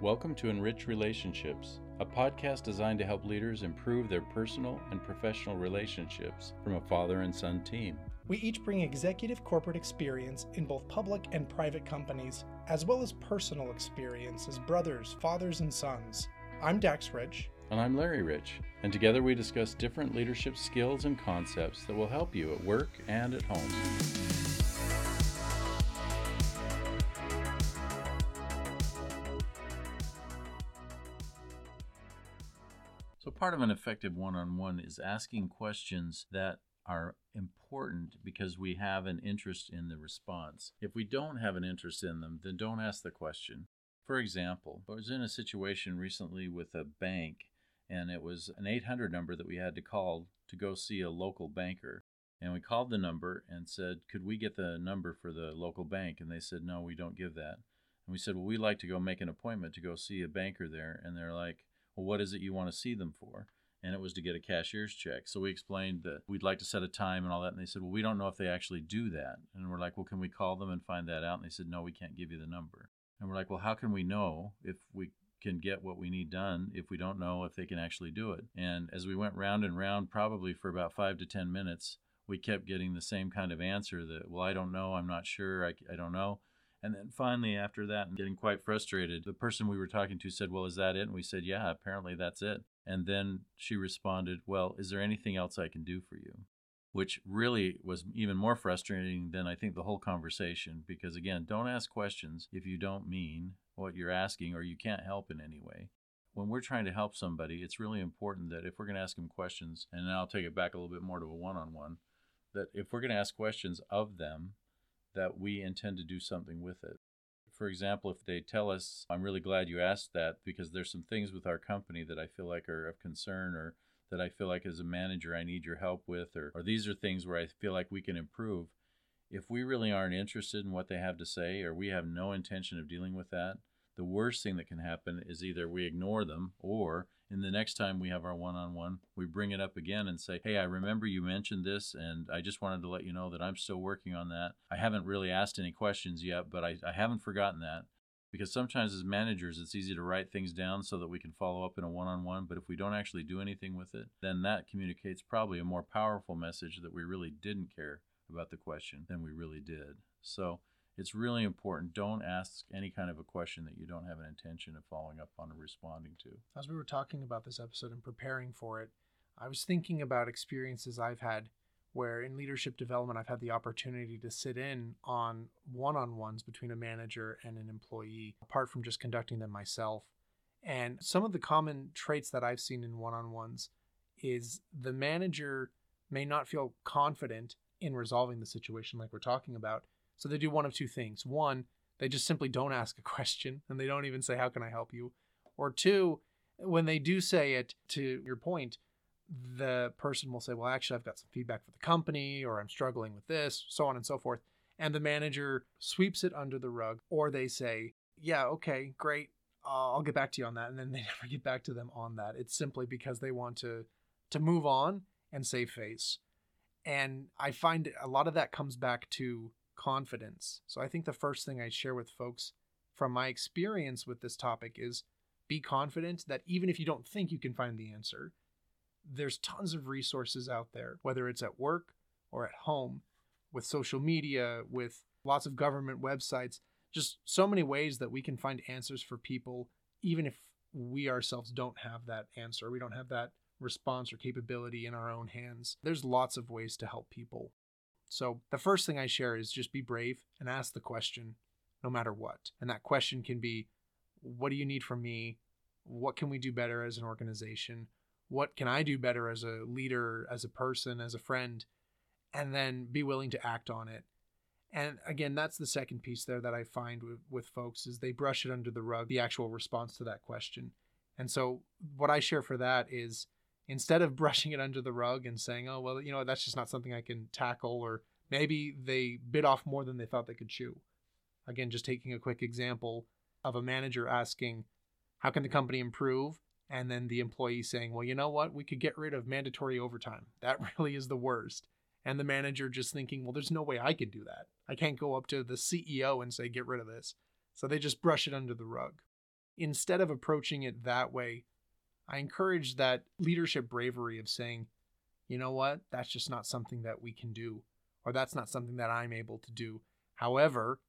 Welcome to Enrich Relationships, a podcast designed to help leaders improve their personal and professional relationships from a father and son team. We each bring executive corporate experience in both public and private companies, as well as personal experience as brothers, fathers, and sons. I'm Dax Rich. And I'm Larry Rich, and together we discuss different leadership skills and concepts that will help you at work and at home. Part of an effective one on one is asking questions that are important because we have an interest in the response. If we don't have an interest in them, then don't ask the question. For example, I was in a situation recently with a bank, and it was an 800 number that we had to call to go see a local banker. And we called the number and said, Could we get the number for the local bank? And they said, No, we don't give that. And we said, Well, we'd like to go make an appointment to go see a banker there. And they're like, Well, what is it you want to see them for? and it was to get a cashier's check. So we explained that we'd like to set a time and all that. And they said, well, we don't know if they actually do that. And we're like, well, can we call them and find that out? And they said, no, we can't give you the number. And we're like, well, how can we know if we can get what we need done if we don't know if they can actually do it? And as we went round and round, probably for about five to 10 minutes, we kept getting the same kind of answer that, well, I don't know, I'm not sure, I, I don't know. And then finally, after that, and getting quite frustrated, the person we were talking to said, Well, is that it? And we said, Yeah, apparently that's it. And then she responded, Well, is there anything else I can do for you? Which really was even more frustrating than I think the whole conversation. Because again, don't ask questions if you don't mean what you're asking or you can't help in any way. When we're trying to help somebody, it's really important that if we're going to ask them questions, and I'll take it back a little bit more to a one on one, that if we're going to ask questions of them, that we intend to do something with it for example, if they tell us, I'm really glad you asked that because there's some things with our company that I feel like are of concern or that I feel like as a manager I need your help with, or, or these are things where I feel like we can improve. If we really aren't interested in what they have to say or we have no intention of dealing with that, the worst thing that can happen is either we ignore them or in the next time we have our one-on-one we bring it up again and say hey i remember you mentioned this and i just wanted to let you know that i'm still working on that. I haven't really asked any questions yet but i, I haven't forgotten that. Because sometimes as managers it's easy to write things down so that we can follow up in a one-on-one but if we don't actually do anything with it then that communicates probably a more powerful message that we really didn't care about the question than we really did. So it's really important. Don't ask any kind of a question that you don't have an intention of following up on or responding to. As we were talking about this episode and preparing for it, I was thinking about experiences I've had where in leadership development I've had the opportunity to sit in on one-on-ones between a manager and an employee apart from just conducting them myself. And some of the common traits that I've seen in one-on-ones is the manager may not feel confident in resolving the situation like we're talking about so they do one of two things. One, they just simply don't ask a question and they don't even say, How can I help you? Or two, when they do say it, to your point, the person will say, Well, actually, I've got some feedback for the company, or I'm struggling with this, so on and so forth. And the manager sweeps it under the rug, or they say, Yeah, okay, great. I'll get back to you on that. And then they never get back to them on that. It's simply because they want to to move on and save face. And I find a lot of that comes back to confidence. So I think the first thing I share with folks from my experience with this topic is be confident that even if you don't think you can find the answer, there's tons of resources out there, whether it's at work or at home, with social media, with lots of government websites, just so many ways that we can find answers for people, even if we ourselves don't have that answer. We don't have that response or capability in our own hands. There's lots of ways to help people. So the first thing I share is just be brave and ask the question no matter what. And that question can be what do you need from me? What can we do better as an organization? What can I do better as a leader, as a person, as a friend? And then be willing to act on it. And again, that's the second piece there that I find with, with folks is they brush it under the rug, the actual response to that question. And so what I share for that is instead of brushing it under the rug and saying, oh, well, you know, that's just not something I can tackle, or maybe they bit off more than they thought they could chew. Again, just taking a quick example of a manager asking, how can the company improve? And then the employee saying, well, you know what? We could get rid of mandatory overtime. That really is the worst. And the manager just thinking, well, there's no way I could do that. I can't go up to the CEO and say, get rid of this. So they just brush it under the rug. instead of approaching it that way, I encourage that leadership bravery of saying, you know what, that's just not something that we can do, or that's not something that I'm able to do. However,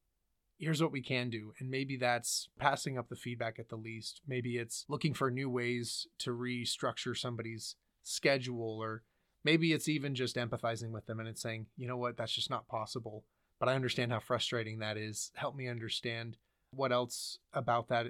here's what we can do. And maybe that's passing up the feedback at the least. Maybe it's looking for new ways to restructure somebody's schedule, or maybe it's even just empathizing with them and it's saying, you know what, that's just not possible. But I understand how frustrating that is. Help me understand what else about that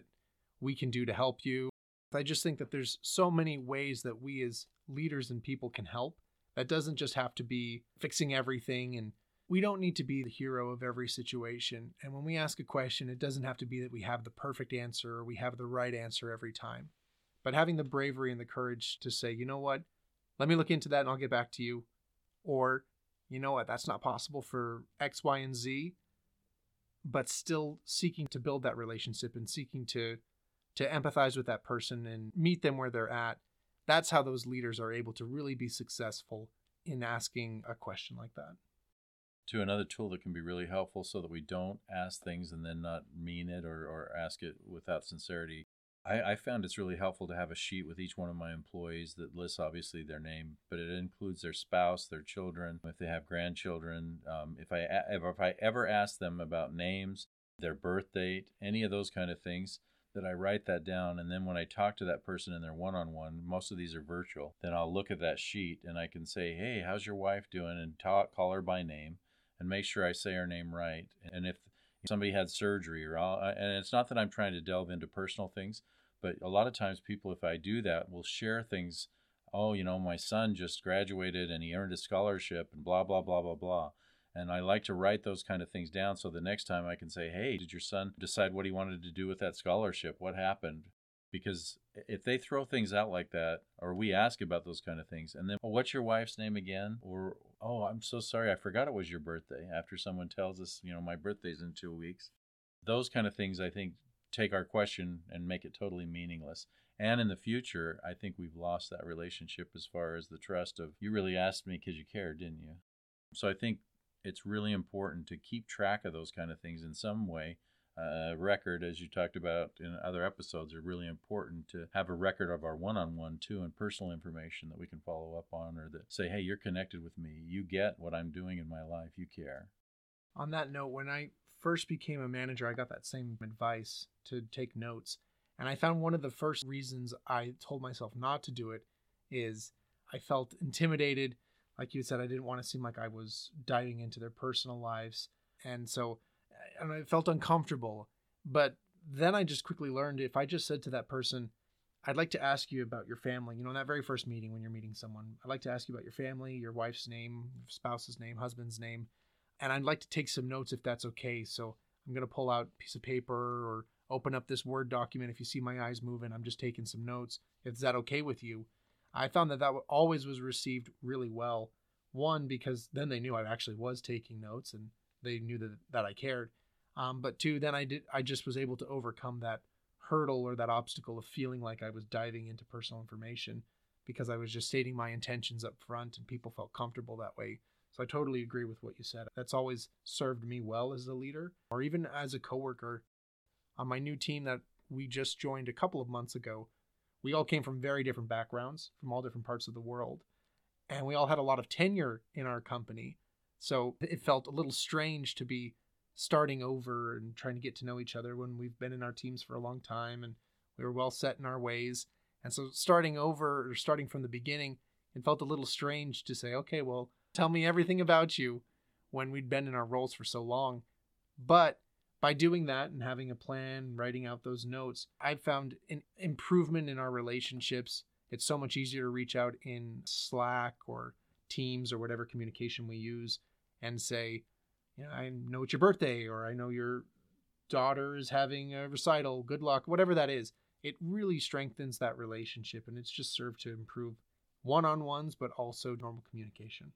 we can do to help you. I just think that there's so many ways that we as leaders and people can help. That doesn't just have to be fixing everything and we don't need to be the hero of every situation. And when we ask a question, it doesn't have to be that we have the perfect answer or we have the right answer every time. But having the bravery and the courage to say, you know what, let me look into that and I'll get back to you. Or, you know what, that's not possible for X, Y, and Z. But still seeking to build that relationship and seeking to to empathize with that person and meet them where they're at. That's how those leaders are able to really be successful in asking a question like that. To another tool that can be really helpful so that we don't ask things and then not mean it or, or ask it without sincerity. I, I found it's really helpful to have a sheet with each one of my employees that lists obviously their name, but it includes their spouse, their children, if they have grandchildren. Um, if I if I ever ask them about names, their birth date, any of those kind of things, that I write that down. And then when I talk to that person in their one on one, most of these are virtual, then I'll look at that sheet and I can say, hey, how's your wife doing? And talk, call her by name and make sure I say her name right. And if somebody had surgery or and it's not that I'm trying to delve into personal things, but a lot of times people, if I do that, will share things. Oh, you know, my son just graduated and he earned a scholarship and blah, blah, blah, blah, blah. And I like to write those kind of things down so the next time I can say, hey, did your son decide what he wanted to do with that scholarship? What happened? Because if they throw things out like that, or we ask about those kind of things, and then, well, what's your wife's name again? Or, oh, I'm so sorry, I forgot it was your birthday, after someone tells us, you know, my birthday's in two weeks. Those kind of things, I think, take our question and make it totally meaningless. And in the future, I think we've lost that relationship as far as the trust of, you really asked me because you cared, didn't you? So I think it's really important to keep track of those kind of things in some way. Uh, record, as you talked about in other episodes, are really important to have a record of our one-on-one too, and personal information that we can follow up on, or that say, "Hey, you're connected with me. You get what I'm doing in my life. You care." On that note, when I first became a manager, I got that same advice to take notes, and I found one of the first reasons I told myself not to do it is I felt intimidated like you said, I didn't want to seem like I was diving into their personal lives. And so uh, and I felt uncomfortable. But then I just quickly learned if I just said to that person, I'd like to ask you about your family. You know, in that very first meeting when you're meeting someone, I'd like to ask you about your family, your wife's name, spouse's name, husband's name. And I'd like to take some notes if that's okay. So I'm going to pull out a piece of paper or open up this Word document. If you see my eyes moving, I'm just taking some notes. Is that okay with you? I found that that always was received really well. One, because then they knew I actually was taking notes and they knew that, that I cared. Um, but two, then I did I just was able to overcome that hurdle or that obstacle of feeling like I was diving into personal information because I was just stating my intentions up front and people felt comfortable that way. So I totally agree with what you said. That's always served me well as a leader or even as a coworker. On my new team that we just joined a couple of months ago, we all came from very different backgrounds, from all different parts of the world. And we all had a lot of tenure in our company. So it felt a little strange to be starting over and trying to get to know each other when we've been in our teams for a long time and we were well set in our ways. And so starting over or starting from the beginning, it felt a little strange to say, okay, well, tell me everything about you when we'd been in our roles for so long. But by doing that and having a plan, writing out those notes, I've found an improvement in our relationships. It's so much easier to reach out in Slack or Teams or whatever communication we use and say, you know, I know it's your birthday or I know your daughter is having a recital. Good luck, whatever that is. It really strengthens that relationship and it's just served to improve one on ones, but also normal communication.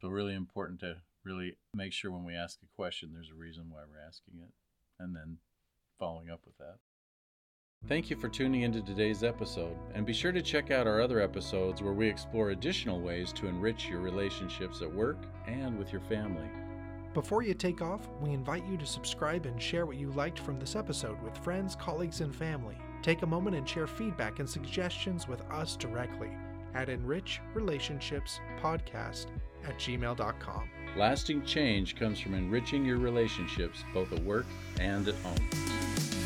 So, really important to really make sure when we ask a question, there's a reason why we're asking it, and then following up with that. Thank you for tuning into today's episode, and be sure to check out our other episodes where we explore additional ways to enrich your relationships at work and with your family. Before you take off, we invite you to subscribe and share what you liked from this episode with friends, colleagues, and family. Take a moment and share feedback and suggestions with us directly at enrichrelationshipspodcast at gmail.com. Lasting change comes from enriching your relationships both at work and at home.